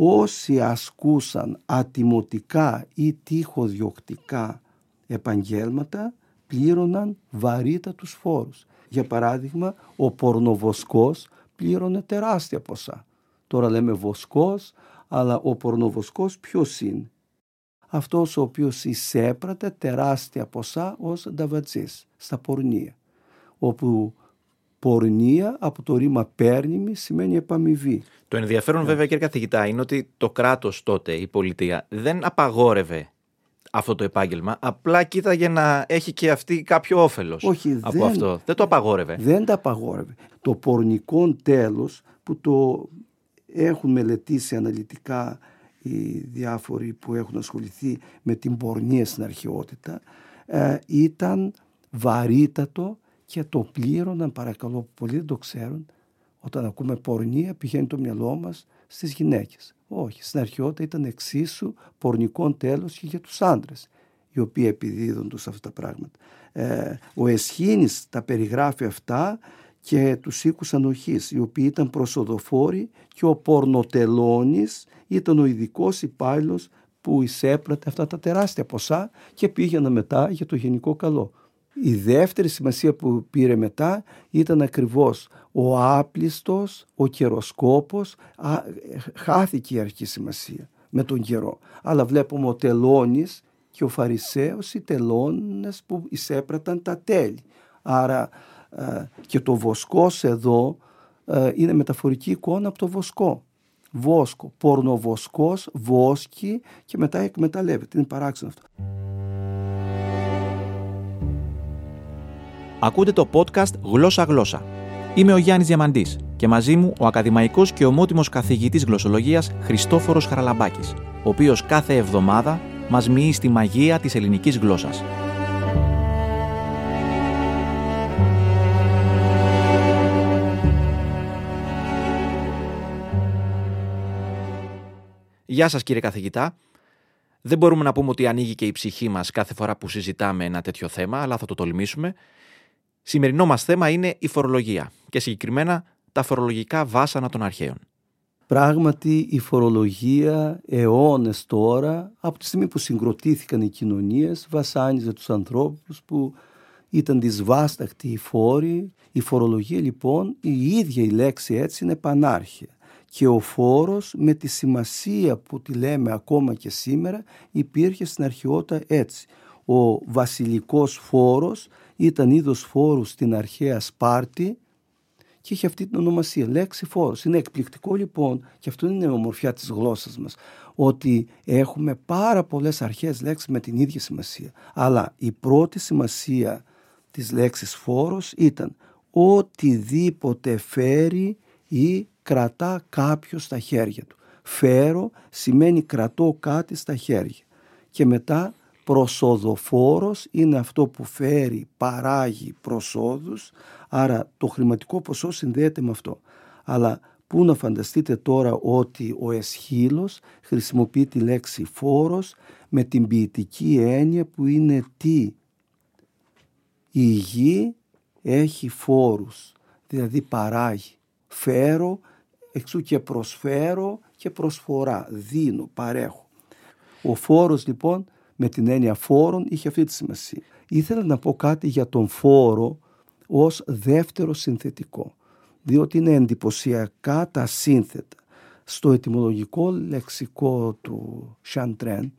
όσοι ασκούσαν ατιμωτικά ή τείχοδιοκτικά επαγγέλματα πλήρωναν βαρύτατους φόρους. Για παράδειγμα, ο πορνοβοσκός πλήρωνε τεράστια ποσά. Τώρα λέμε βοσκός, αλλά ο πορνοβοσκός ποιος είναι; Αυτός ο οποίος εισέπρατε τεράστια ποσά ως νταβατζής στα πορνεία. Όπου πορνεία από το ρήμα παίρνημη σημαίνει επαμοιβή. Το ενδιαφέρον βέβαια κύριε καθηγητά είναι ότι το κράτος τότε, η πολιτεία, δεν απαγόρευε αυτό το επάγγελμα, απλά κοίταγε να έχει και αυτή κάποιο όφελος Όχι, από δεν, αυτό. Δεν το απαγόρευε. Δεν το απαγόρευε. Το πορνικό τέλος που το έχουν μελετήσει αναλυτικά οι διάφοροι που έχουν ασχοληθεί με την πορνεία στην αρχαιότητα ε, ήταν βαρύτατο και το πλήρωναν παρακαλώ πολλοί δεν το ξέρουν όταν ακούμε πορνεία πηγαίνει το μυαλό μας στις γυναίκες. Όχι, στην αρχαιότητα ήταν εξίσου πορνικό τέλος και για τους άντρες οι οποίοι επιδίδονται σε αυτά τα πράγματα. Ε, ο Εσχήνης τα περιγράφει αυτά και τους οίκους ανοχής οι οποίοι ήταν προσοδοφόροι και ο Πορνοτελώνης ήταν ο ειδικός υπάλληλος που εισέπρατε αυτά τα τεράστια ποσά και πήγαινε μετά για το γενικό καλό. Η δεύτερη σημασία που πήρε μετά ήταν ακριβώς ο άπλιστος, ο καιροσκόπος, α, χάθηκε η αρχή σημασία με τον καιρό. Αλλά βλέπουμε ο τελώνης και ο Φαρισαίος οι τελώνες που εισέπραταν τα τέλη. Άρα ε, και το βοσκός εδώ ε, είναι μεταφορική εικόνα από το βοσκό. Βόσκο, πορνοβοσκός, βόσκι και μετά εκμεταλλεύεται. Είναι παράξενο αυτό. Ακούτε το podcast Γλώσσα Γλώσσα. Είμαι ο Γιάννης Διαμαντής και μαζί μου ο ακαδημαϊκός και ομότιμος καθηγητής γλωσσολογίας Χριστόφορος Χαραλαμπάκης, ο οποίος κάθε εβδομάδα μας μοιεί στη μαγεία της ελληνικής γλώσσας. Γεια σας κύριε καθηγητά. Δεν μπορούμε να πούμε ότι ανοίγει και η ψυχή μας κάθε φορά που συζητάμε ένα τέτοιο θέμα, αλλά θα το τολμήσουμε. Σημερινό μας θέμα είναι η φορολογία και συγκεκριμένα τα φορολογικά βάσανα των αρχαίων. Πράγματι η φορολογία αιώνες τώρα, από τη στιγμή που συγκροτήθηκαν οι κοινωνίες, βασάνιζε τους ανθρώπους που ήταν δυσβάσταχτοι οι φόροι. Η φορολογία λοιπόν, η ίδια η λέξη έτσι είναι πανάρχια και ο φόρος με τη σημασία που τη λέμε ακόμα και σήμερα υπήρχε στην αρχαιότητα έτσι. Ο βασιλικός φόρος ήταν είδος φόρου στην αρχαία Σπάρτη και είχε αυτή την ονομασία, λέξη φόρος. Είναι εκπληκτικό λοιπόν και αυτό είναι η ομορφιά της γλώσσας μας ότι έχουμε πάρα πολλές αρχαίες λέξεις με την ίδια σημασία. Αλλά η πρώτη σημασία της λέξης φόρος ήταν οτιδήποτε φέρει ή κρατά κάποιος στα χέρια του. Φέρω σημαίνει κρατώ κάτι στα χέρια. Και μετά προσοδοφόρος είναι αυτό που φέρει, παράγει προσόδους, άρα το χρηματικό ποσό συνδέεται με αυτό. Αλλά πού να φανταστείτε τώρα ότι ο Εσχύλος χρησιμοποιεί τη λέξη φόρος με την ποιητική έννοια που είναι τι; Η γη έχει φόρους, δηλαδή παράγει. Φέρω εξού και προσφέρω και προσφορά, δίνω, παρέχω. Ο φόρος λοιπόν με την έννοια φόρων είχε αυτή τη σημασία. Ήθελα να πω κάτι για τον φόρο ως δεύτερο συνθετικό, διότι είναι εντυπωσιακά τα σύνθετα. Στο ετυμολογικό λεξικό του Σαντρέν,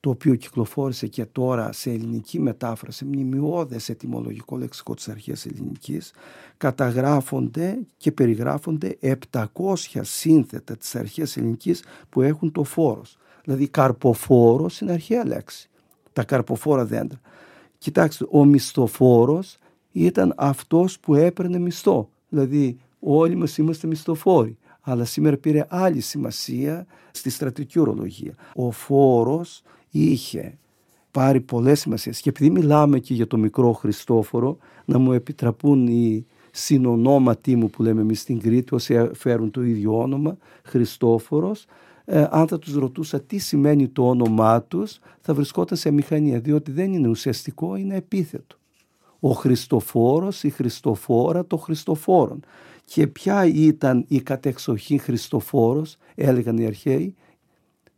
το οποίο κυκλοφόρησε και τώρα σε ελληνική μετάφραση, μνημειώδες ετυμολογικό λεξικό της αρχαίας ελληνικής, καταγράφονται και περιγράφονται 700 σύνθετα της αρχαίας ελληνικής που έχουν το φόρος. Δηλαδή καρποφόρος είναι αρχαία λέξη. Τα καρποφόρα δέντρα. Κοιτάξτε, ο μισθοφόρος ήταν αυτός που έπαιρνε μισθό. Δηλαδή όλοι μας είμαστε μισθοφόροι. Αλλά σήμερα πήρε άλλη σημασία στη στρατική ορολογία. Ο φόρος είχε πάρει πολλές σημασίες. Και επειδή μιλάμε και για το μικρό Χριστόφορο, να μου επιτραπούν οι συνονόματοί μου που λέμε εμείς στην Κρήτη, όσοι φέρουν το ίδιο όνομα, Χριστόφορος, ε, αν θα τους ρωτούσα τι σημαίνει το όνομά τους, θα βρισκόταν σε μηχανία, διότι δεν είναι ουσιαστικό, είναι επίθετο. ο Χριστοφόρος, η Χριστοφόρα το Χριστοφόρον. Και ποια ήταν η κατεξοχή Χριστοφόρος, έλεγαν οι αρχαίοι,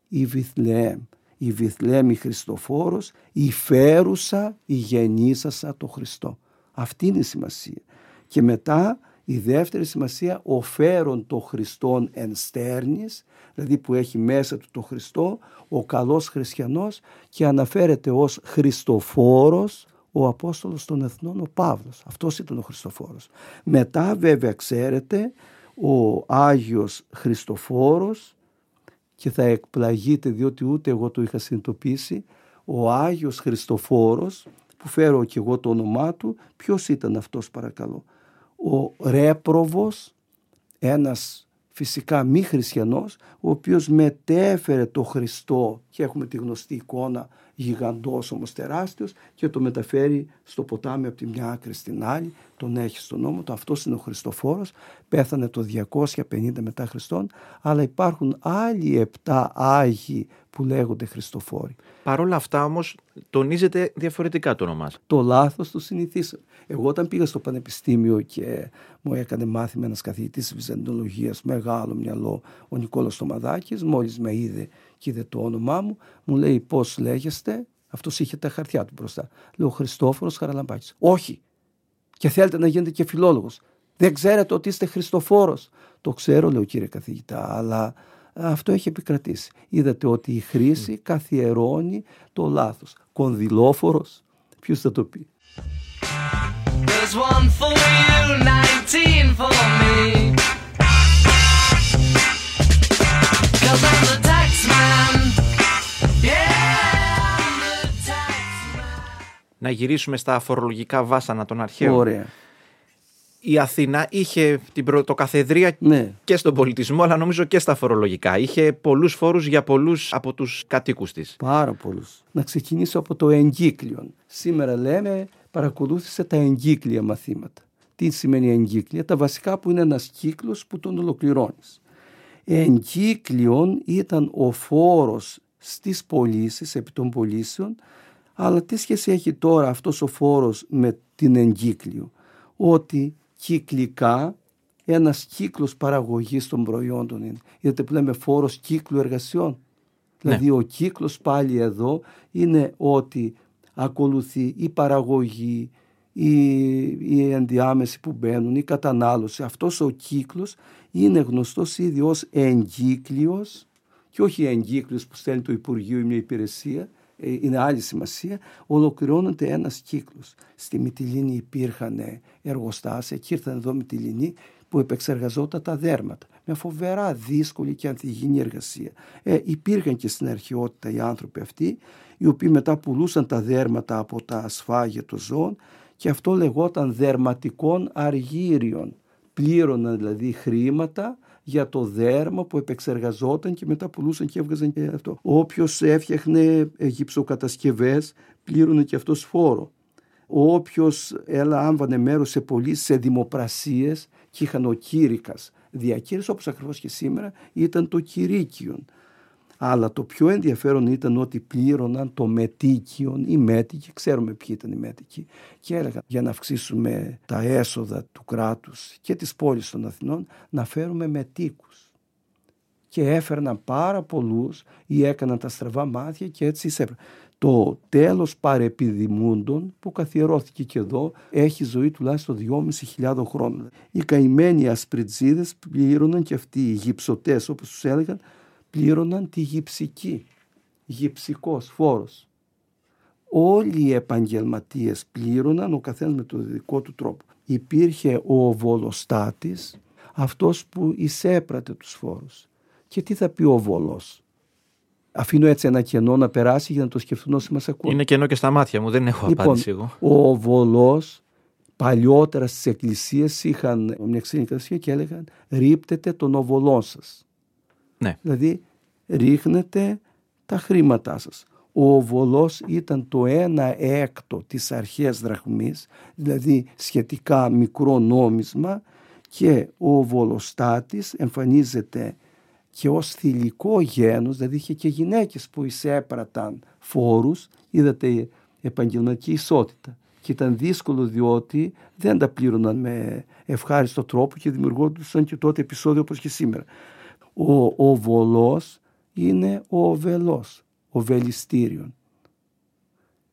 η Βιθλεέμ. Η Βιθλεέμ η Χριστοφόρος, η φέρουσα, η γεννήσασα το Χριστό. Αυτή είναι η σημασία. Και μετά η δεύτερη σημασία, ο φέρον το Χριστόν εν στέρνης, δηλαδή που έχει μέσα του το Χριστό, ο καλός χριστιανός και αναφέρεται ως Χριστοφόρος, ο Απόστολος των Εθνών, ο Παύλος. Αυτός ήταν ο Χριστοφόρος. Μετά βέβαια ξέρετε ο Άγιος Χριστοφόρος και θα εκπλαγείτε διότι ούτε εγώ το είχα συνειδητοποιήσει ο Άγιος Χριστοφόρος που φέρω και εγώ το όνομά του ποιος ήταν αυτός παρακαλώ; Ο Ρέπροβος ένας φυσικά μη χριστιανός ο οποίος μετέφερε το Χριστό και έχουμε τη γνωστή εικόνα γιγαντός όμως τεράστιος και το μεταφέρει στο ποτάμι από τη μια άκρη στην άλλη, τον έχει στον νόμο του. Αυτός είναι ο Χριστοφόρος, πέθανε το 250 μετά Χριστόν, αλλά υπάρχουν άλλοι επτά Άγιοι που λέγονται Χριστοφόροι. Παρ' όλα αυτά όμως τονίζεται διαφορετικά το όνομά Το λάθος το συνηθίσαμε. Εγώ όταν πήγα στο πανεπιστήμιο και μου έκανε μάθημα ένας καθηγητής Βυζαντινολογίας, μεγάλο μυαλό, ο Νικόλας Τομαδάκης, μόλις με είδε και είδε το όνομά μου, μου λέει πώς λέγεστε, αυτός είχε τα χαρτιά του μπροστά. Λέω Χριστόφορος Χαραλαμπάκης. Όχι. Και θέλετε να γίνετε και φιλόλογος. Δεν ξέρετε ότι είστε Χριστοφόρος. Το ξέρω, λέω κύριε καθηγητά, αλλά αυτό έχει επικρατήσει. Είδατε ότι η χρήση καθιερώνει το λάθος. Κονδυλόφορος, ποιος θα το πει; one for you, 19 for me. Cause I'm να γυρίσουμε στα φορολογικά βάσανα των αρχαίων. Ωραία. Η Αθήνα είχε την πρωτοκαθεδρία ναι. και στον πολιτισμό, αλλά νομίζω και στα φορολογικά. Είχε πολλούς φόρους για πολλούς από τους κατοίκους της. Πάρα πολλούς. Να ξεκινήσω από το εγκύκλιο. Σήμερα λέμε παρακολούθησε τα εγκύκλια μαθήματα. Τι σημαίνει εγκύκλια, τα βασικά που είναι ένας κύκλος που τον ολοκληρώνεις. Εγκύκλιον ήταν ο φόρος στις πωλήσεις, επί των πωλήσεων, αλλά τι σχέση έχει τώρα αυτός ο φόρος με την εγκύκλιο; Ότι κυκλικά ένας κύκλος παραγωγής των προϊόντων είναι. Γιατί που λέμε φόρος κύκλου εργασιών. Ναι. Δηλαδή ο κύκλος πάλι εδώ είναι ότι ακολουθεί η παραγωγή, η, η ενδιάμεση που μπαίνουν, η κατανάλωση. Αυτός ο κύκλος είναι γνωστός ήδη ως εγκύκλιος και όχι εγκύκλιος που στέλνει το Υπουργείο ή μια υπηρεσία, ε, είναι άλλη σημασία, ολοκληρώνεται ένας κύκλος. Στη Μυτιλίνη υπήρχαν εργοστάσια και ήρθαν εδώ Μυτιλίνη που επεξεργαζόταν τα δέρματα. Με φοβερά δύσκολη και ανθυγιεινή εργασία. Ε, υπήρχαν και στην αρχαιότητα οι άνθρωποι αυτοί, οι οποίοι μετά πουλούσαν τα δέρματα από τα σφάγια των ζώων και αυτό λεγόταν δερματικών αργύριων. Πλήρωναν δηλαδή χρήματα για το δέρμα που επεξεργαζόταν και μετά πουλούσαν και έβγαζαν και αυτό. Όποιος έφτιαχνε γυψοκατασκευές πλήρωνε και αυτό φόρο. Όποιος έλαμβανε μέρος σε πωλήσεις, σε δημοπρασίες και είχαν ο κήρυκα διακήρυξη, όπως ακριβώς και σήμερα, ήταν το κηρύκιον. Αλλά το πιο ενδιαφέρον ήταν ότι πλήρωναν το μετίκιον, οι μέτικοι, ξέρουμε ποιοι ήταν οι μέτικοι, και έλεγαν για να αυξήσουμε τα έσοδα του κράτους και της πόλης των Αθηνών να φέρουμε μετίκους. Και έφερναν πάρα πολλούς ή έκαναν τα στραβά μάτια και έτσι εισέπρεπε. Το τέλος παρεπιδημούντων που καθιερώθηκε και εδώ έχει ζωή τουλάχιστον 2.500 χρόνια. Οι καημένοι ασπριτζίδες πλήρωναν και αυτοί οι γυψωτές όπως τους έλεγαν πλήρωναν τη γυψική, γυψικός φόρος. Όλοι οι επαγγελματίες πλήρωναν ο καθένας με τον δικό του τρόπο. Υπήρχε ο βολοστάτης, αυτός που εισέπρατε τους φόρους. Και τι θα πει ο βολός; Αφήνω έτσι ένα κενό να περάσει για να το σκεφτούν όσοι μας ακούν. Είναι κενό και στα μάτια μου, δεν έχω λοιπόν, απάντηση εγώ. Ο βολός παλιότερα στις εκκλησίες είχαν μια ξένη και έλεγαν ρίπτετε τον οβολό σας. Ναι. Δηλαδή ρίχνετε τα χρήματά σας. Ο βολός ήταν το ένα έκτο της αρχαίας δραχμής, δηλαδή σχετικά μικρό νόμισμα και ο βολοστάτης εμφανίζεται και ως θηλυκό γένος, δηλαδή είχε και γυναίκες που εισέπραταν φόρους, είδατε επαγγελματική ισότητα Και ήταν δύσκολο διότι δεν τα πλήρωναν με ευχάριστο τρόπο και δημιουργόντουσαν και τότε επεισόδιο όπως και σήμερα. Ο, ο βολός είναι ο βελός, ο βελιστήριον.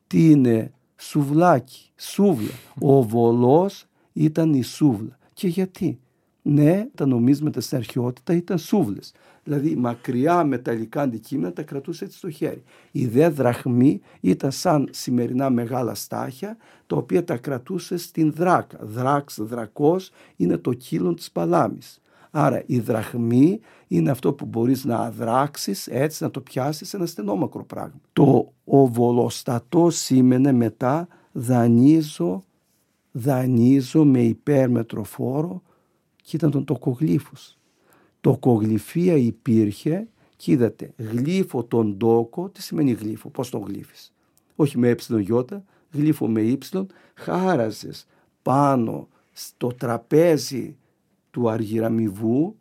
Τι είναι σουβλάκι, σούβλα. Ο βολός ήταν η σούβλα. Και γιατί; Ναι, τα νομίσματα στην αρχαιότητα ήταν σούβλες. Δηλαδή μακριά μεταλλικά αντικείμενα τα κρατούσε έτσι στο χέρι. Η δε δραχμή ήταν σαν σημερινά μεγάλα στάχια τα οποία τα κρατούσε στην δράκα. Δράξ, δρακός είναι το κύλο της παλάμης. Άρα η δραχμή είναι αυτό που μπορείς να αδράξεις έτσι να το πιάσεις ένα στενόμακρο πράγμα. Το οβολοστατό σήμαινε μετά δανείζω, δανείζω με υπέρμετρο φόρο και ήταν τον τοκογλύφους. Τοκογλυφία υπήρχε και είδατε γλύφο τον τόκο, τι σημαίνει γλύφο, πώς τον γλύφεις; Όχι με ε γιώτα, γλύφο με ύψιλον, χάραζες πάνω στο τραπέζι του αργυραμιβού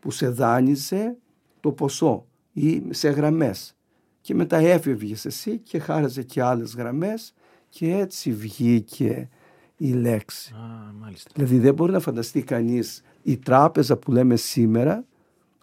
που σε δάνειζε το ποσό ή σε γραμμές και μετά έφευγες εσύ και χάραζε και άλλες γραμμές και έτσι βγήκε η λέξη. Α, μάλιστα. Δηλαδή δεν μπορεί να φανταστεί κανείς η τράπεζα που λέμε σήμερα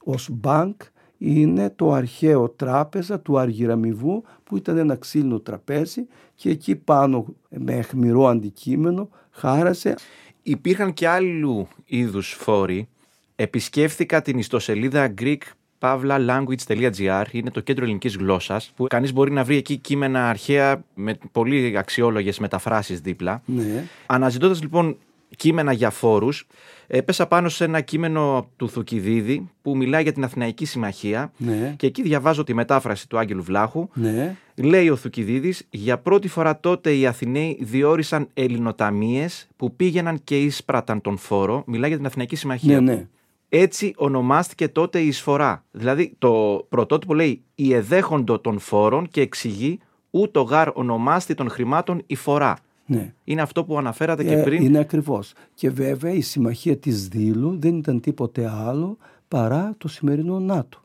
ως bank είναι το αρχαίο τράπεζα του Αργυραμιβού που ήταν ένα ξύλινο τραπέζι και εκεί πάνω με αιχμηρό αντικείμενο χάρασε. Υπήρχαν και άλλου είδους φόροι. Επισκέφθηκα την ιστοσελίδα Greek pavlalanguage.gr είναι το κέντρο ελληνικής γλώσσας, που κανείς μπορεί να βρει εκεί κείμενα αρχαία με πολύ αξιόλογες μεταφράσεις δίπλα. Ναι. Αναζητώντας λοιπόν κείμενα για φόρους, έπεσα πάνω σε ένα κείμενο του Θουκυδίδη που μιλάει για την Αθηναϊκή Συμμαχία. Ναι. Και εκεί διαβάζω τη μετάφραση του Άγγελου Βλάχου. Ναι. Λέει ο Θουκυδίδης, για πρώτη φορά τότε οι Αθηναίοι διόρισαν ελληνοταμίες που πήγαιναν και ίσπραταν τον φόρο. Μιλάει για την Αθηναϊκή Συμμαχία. Ναι, ναι. Έτσι ονομάστηκε τότε η εισφορά. Δηλαδή το πρωτότυπο λέει «Η εδέχοντο των φόρων» και εξηγεί «Ούτω γάρ ονομάστη των χρημάτων η φορά». Ναι. Είναι αυτό που αναφέρατε και Ε, πριν. Είναι ακριβώς. Και βέβαια η συμμαχία της Δήλου δεν ήταν τίποτε άλλο παρά το σημερινό ΝΑΤΟ.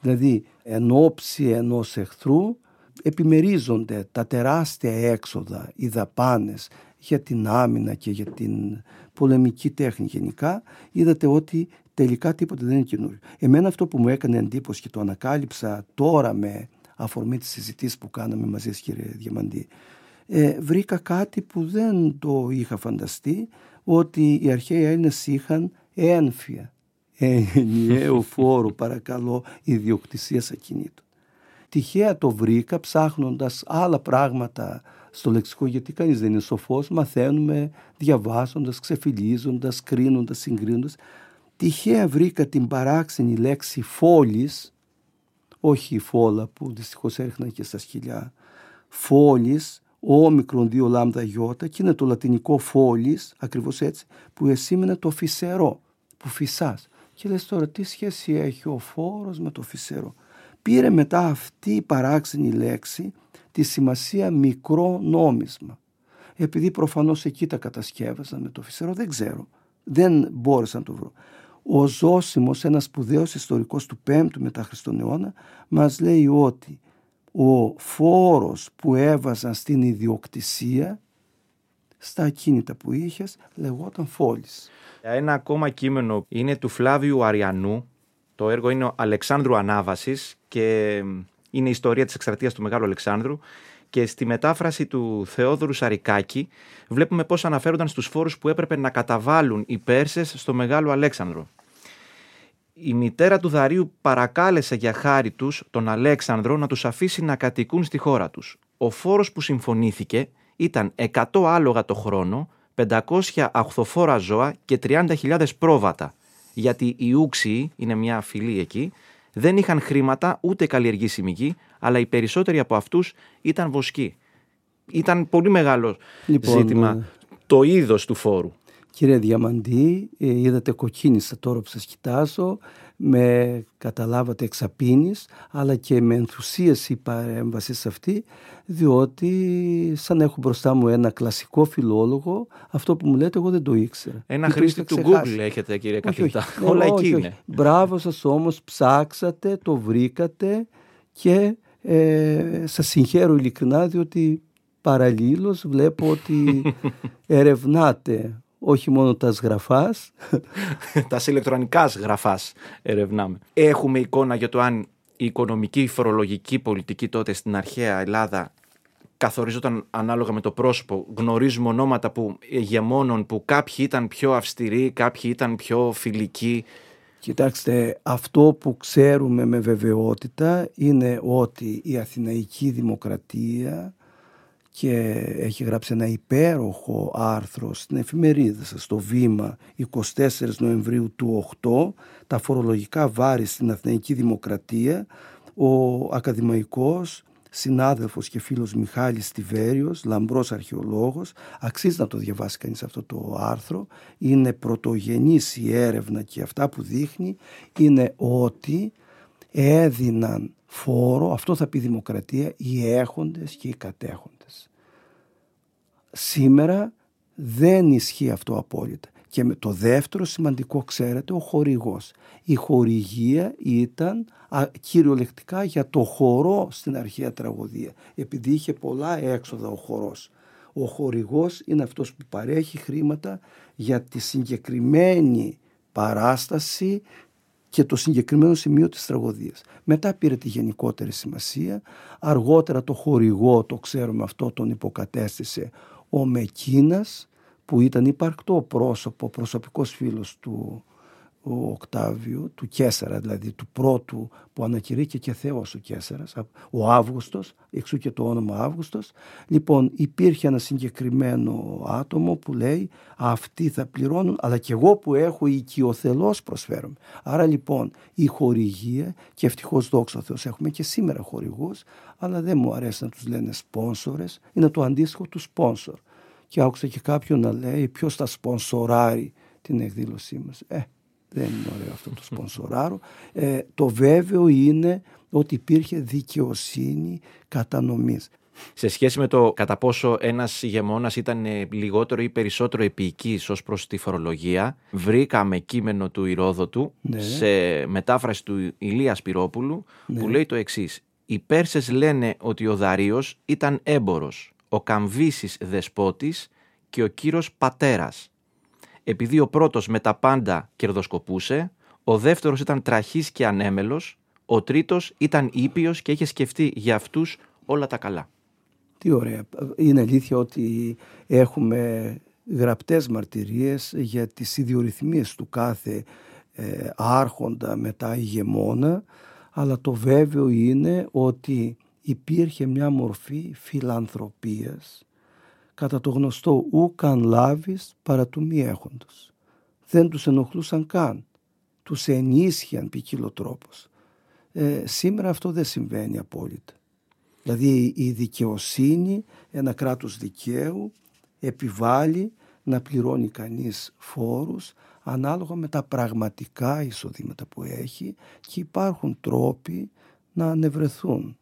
Δηλαδή εν ώψη ενός εχθρού επιμερίζονται τα τεράστια έξοδα, οι δαπάνες για την άμυνα και για την πολεμική τέχνη γενικά. Είδατε ότι τελικά τίποτα δεν είναι καινούριο. Εμένα αυτό που μου έκανε εντύπωση και το ανακάλυψα τώρα με αφορμή τη συζητήση που κάναμε μαζί σας κύριε Διαμαντή ε, βρήκα κάτι που δεν το είχα φανταστεί ότι οι αρχαίοι Έλληνες είχαν ένφια. Ενιαίου φόρου παρακαλώ ιδιοκτησίας ακινήτων. Τυχαία το βρήκα ψάχνοντας άλλα πράγματα στο λεξικό γιατί κανείς δεν είναι σοφός. Μαθαίνουμε διαβάζοντας, ξεφυλίζοντας, κρίνοντας, συγκρίνοντας. Τυχαία βρήκα την παράξενη λέξη φόλης όχι η φόλα που δυστυχώς έριχναν και στα σκυλιά φόλης όμικρον δύο λάμδα γιώτα και είναι το λατινικό φόλης ακριβώς έτσι που εσήμενε το φυσερό που φυσάς. Και λες τώρα τι σχέση έχει ο φόρος με το φυσερό; Πήρε μετά αυτή η παράξενη λέξη τη σημασία μικρό νόμισμα επειδή προφανώς εκεί τα κατασκεύασαν με το φυσερό δεν ξέρω. Δεν μπόρεσα να το βρω. Ο Ζώσιμος, ένας σπουδαίος ιστορικός του 5ου μετά Χριστόν αιώνα, μας λέει ότι ο φόρος που έβαζαν στην ιδιοκτησία στα ακίνητα που είχες λεγόταν φόλης. Ένα ακόμα κείμενο είναι του Φλάβιου Αριανού. Το έργο είναι ο Αλεξάνδρου Ανάβασης και είναι η ιστορία της εξαρτίας του Μεγάλου Αλεξάνδρου και στη μετάφραση του Θεόδωρου Σαρικάκη βλέπουμε πώς αναφέρονταν στους φόρους που έπρεπε να καταβάλουν οι Πέρσες στο Μεγάλο Αλέξανδρο. Η μητέρα του Δαρίου παρακάλεσε για χάρη τους τον Αλέξανδρο να τους αφήσει να κατοικούν στη χώρα τους. Ο φόρος που συμφωνήθηκε ήταν 100 άλογα το χρόνο, 500 αχθοφόρα ζώα και 30.000 πρόβατα. Γιατί οι Ούξιοι, είναι μια φυλή εκεί, δεν είχαν χρήματα ούτε καλλιεργήσιμη γη, αλλά οι περισσότεροι από αυτούς ήταν βοσκοί. Ήταν πολύ μεγάλο Λοιπόν, ζήτημα ε, το είδος του φόρου. Κύριε Διαμαντή, ε, είδατε κοκκίνησα τώρα που σας κοιτάζω, με καταλάβατε εξαπίνης, αλλά και με ενθουσίαση η παρέμβαση σε αυτή, διότι σαν έχω μπροστά μου ένα κλασικό φιλόλογο, αυτό που μου λέτε εγώ δεν το ήξερα. Ένα Και το χρήστη είχα του ξεχάσει. Google έχετε κύριε Όχι, καθηγητά. όχι. Ναι, Όλα όχι, εκεί όχι. είναι. Μπράβο σας όμως, ψάξατε, το βρήκατε και ε, σας συγχαίρω ειλικρινά διότι παραλλήλως βλέπω ότι ερευνάτε όχι μόνο τα σγραφάς. τα ηλεκτρονικά σγραφάς ερευνάμε. Έχουμε εικόνα για το αν η οικονομική, η φορολογική πολιτική τότε στην αρχαία Ελλάδα καθορίζονταν ανάλογα με το πρόσωπο. Γνωρίζουμε ονόματα που ηγεμόνων που κάποιοι ήταν πιο αυστηροί, κάποιοι ήταν πιο φιλικοί. Κοιτάξτε, αυτό που ξέρουμε με βεβαιότητα είναι ότι η Αθηναϊκή Δημοκρατία και έχει γράψει ένα υπέροχο άρθρο στην εφημερίδα σας, στο Βήμα, 24 Νοεμβρίου του 8, τα φορολογικά βάρη στην Αθηναϊκή Δημοκρατία, ο ακαδημαϊκός συνάδελφος και φίλος Μιχάλης Τιβέριος, λαμπρός αρχαιολόγος, αξίζει να το διαβάσει κανείς αυτό το άρθρο, είναι πρωτογενής η έρευνα και αυτά που δείχνει είναι ότι έδιναν φόρο, αυτό θα πει δημοκρατία, οι έχοντες και οι κατέχοντες. Σήμερα δεν ισχύει αυτό απόλυτα. Και με το δεύτερο σημαντικό ξέρετε ο χορηγός. Η χορηγία ήταν κυριολεκτικά για το χορό στην αρχαία τραγωδία. Επειδή είχε πολλά έξοδα ο χορός. Ο χορηγός είναι αυτός που παρέχει χρήματα για τη συγκεκριμένη παράσταση και το συγκεκριμένο σημείο της τραγωδίας. Μετά πήρε τη γενικότερη σημασία, αργότερα το χορηγό, το ξέρουμε αυτό, τον υποκατέστησε ο Μεκίνας που ήταν υπαρκτό πρόσωπο, προσωπικός φίλος του ο Οκτάβιο, του Κέσσαρα δηλαδή, του πρώτου που ανακηρύχθηκε και Θεός ο Κέσσαρας, ο Αύγουστος, εξού και το όνομα Αύγουστος. Λοιπόν, υπήρχε ένα συγκεκριμένο άτομο που λέει αυτοί θα πληρώνουν, αλλά και εγώ που έχω οικειοθελώς προσφέρομαι. Άρα λοιπόν η χορηγία, και ευτυχώς δόξα ο Θεός έχουμε και σήμερα χορηγούς, αλλά δεν μου αρέσει να τους λένε σπόνσορες, είναι το αντίστοιχο του σπόνσορ. Και άκουσα και κάποιον να λέει ποιος θα σπονσοράρει την εκδήλωσή μας. Ε, δεν είναι ωραίο αυτό το σπονσοράρο. Ε, το βέβαιο είναι ότι υπήρχε δικαιοσύνη κατανομής. Σε σχέση με το κατά πόσο ένας ηγεμόνας ήταν ε, λιγότερο ή περισσότερο επίοικης ως προς τη φορολογία, βρήκαμε κείμενο του Ηρόδοτου ναι. σε μετάφραση του Ηλίας Σπυρόπουλου που ναι. λέει το εξής. Οι Πέρσες λένε ότι ο Δαρίος ήταν έμπορος, ο Καμβίσης δεσπότης και ο Κύρος πατέρας επειδή ο πρώτος με τα πάντα κερδοσκοπούσε, ο δεύτερος ήταν τραχής και ανέμελος, ο τρίτος ήταν ήπιος και είχε σκεφτεί για αυτούς όλα τα καλά. Τι ωραία. Είναι αλήθεια ότι έχουμε γραπτές μαρτυρίες για τις ιδιορυθμίες του κάθε ε, άρχοντα μετά ηγεμόνα, αλλά το βέβαιο είναι ότι υπήρχε μια μορφή φιλανθρωπίας κατά το γνωστό «ου λάβεις παρά του μη έχοντος». Δεν τους ενοχλούσαν καν. Τους ενίσχυαν ποικίλο τρόπος. Ε, σήμερα αυτό δεν συμβαίνει απόλυτα. Δηλαδή η δικαιοσύνη, ένα κράτος δικαίου επιβάλλει να πληρώνει κανείς φόρους ανάλογα με τα πραγματικά εισοδήματα που έχει και υπάρχουν τρόποι να ανεβρεθούν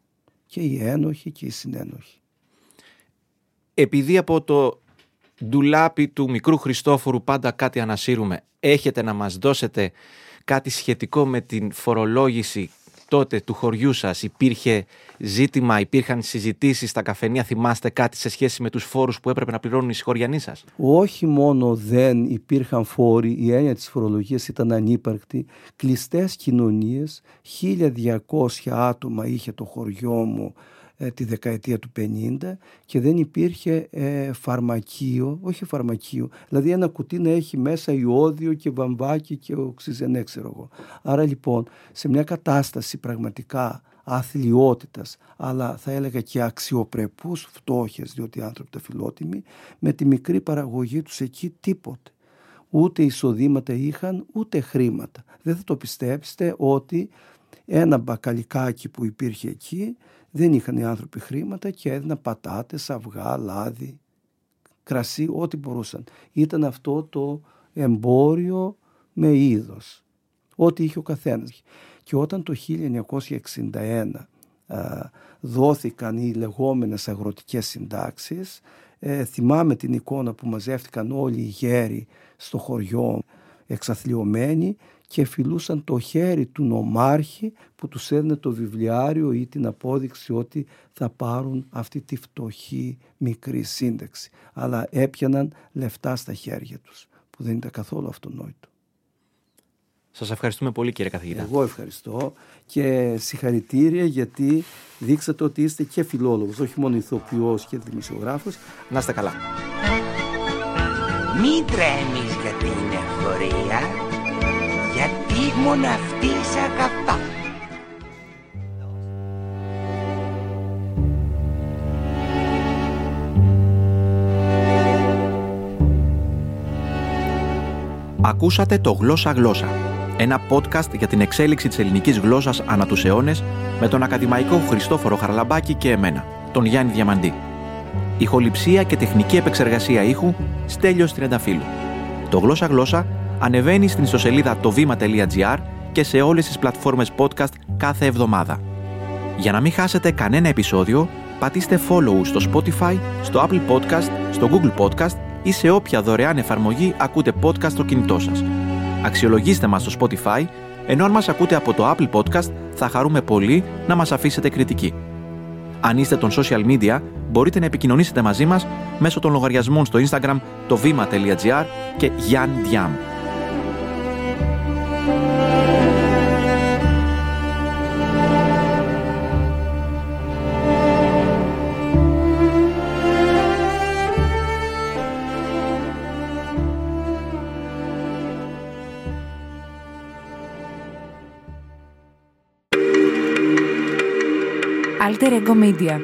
και οι ένοχοι και οι συνένοχοι επειδή από το ντουλάπι του μικρού Χριστόφορου πάντα κάτι ανασύρουμε, έχετε να μας δώσετε κάτι σχετικό με την φορολόγηση τότε του χωριού σας; Υπήρχε ζήτημα, υπήρχαν συζητήσεις στα καφενεία, θυμάστε κάτι σε σχέση με τους φόρους που έπρεπε να πληρώνουν οι συγχωριανοί σας; Όχι μόνο δεν υπήρχαν φόροι, η έννοια της φορολογίας ήταν ανύπαρκτη, κλειστές κοινωνίες, 1200 άτομα είχε το χωριό μου ε, τη δεκαετία του 50 και δεν υπήρχε ε, φαρμακείο, όχι φαρμακείο, δηλαδή ένα κουτί να έχει μέσα ιόδιο και βαμβάκι και οξυζενέ ξέρω εγώ. Άρα λοιπόν σε μια κατάσταση πραγματικά αθλειότητας αλλά θα έλεγα και αξιοπρεπούς φτώχειας διότι οι άνθρωποι τα φιλότιμοι με τη μικρή παραγωγή τους εκεί τίποτε. Ούτε εισοδήματα είχαν ούτε χρήματα. Δεν θα το πιστέψετε ότι ένα μπακαλικάκι που υπήρχε εκεί δεν είχαν οι άνθρωποι χρήματα και έδιναν πατάτες, αυγά, λάδι, κρασί, ό,τι μπορούσαν. Ήταν αυτό το εμπόριο με είδος, ό,τι είχε ο καθένας. Και όταν το 1961 δόθηκαν οι λεγόμενες αγροτικές συντάξεις, ε, θυμάμαι την εικόνα που μαζεύτηκαν όλοι οι γέροι στο χωριό εξαθλιωμένοι και φιλούσαν το χέρι του νομάρχη που τους έδινε το βιβλιάριο ή την απόδειξη ότι θα πάρουν αυτή τη φτωχή μικρή σύνταξη. Αλλά έπιαναν λεφτά στα χέρια τους που δεν ήταν καθόλου αυτονόητο. Σας ευχαριστούμε πολύ κύριε καθηγητά. Εγώ ευχαριστώ και συγχαρητήρια γιατί δείξατε ότι είστε και φιλόλογος, όχι μόνο ηθοποιός και δημοσιογράφος. Να είστε καλά. Μην τρέμεις για την εφορία, γιατί μόνο αυτή σε αγαπά. Ακούσατε το «Γλώσσα Γλώσσα», ένα podcast για την εξέλιξη της ελληνικής γλώσσας ανά τους αιώνες με τον ακαδημαϊκό Χριστόφορο Χαρλαμπάκη και εμένα, τον Γιάννη Διαμαντή. Ηχοληψία και τεχνική επεξεργασία ήχου Στέλιος Τριανταφύλου. Το Γλώσσα Γλώσσα ανεβαίνει στην ιστοσελίδα τοβήμα.gr και σε όλες τις πλατφόρμες podcast κάθε εβδομάδα. Για να μην χάσετε κανένα επεισόδιο, πατήστε follow στο Spotify, στο Apple Podcast, στο Google Podcast ή σε όποια δωρεάν εφαρμογή ακούτε podcast στο κινητό σας. Αξιολογήστε μας στο Spotify, ενώ αν μας ακούτε από το Apple Podcast θα χαρούμε πολύ να μας αφήσετε κριτική. Αν είστε των social media, μπορείτε να επικοινωνήσετε μαζί μας μέσω των λογαριασμών στο Instagram το βήμα.gr και Diam. Alter Media.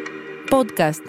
Podcast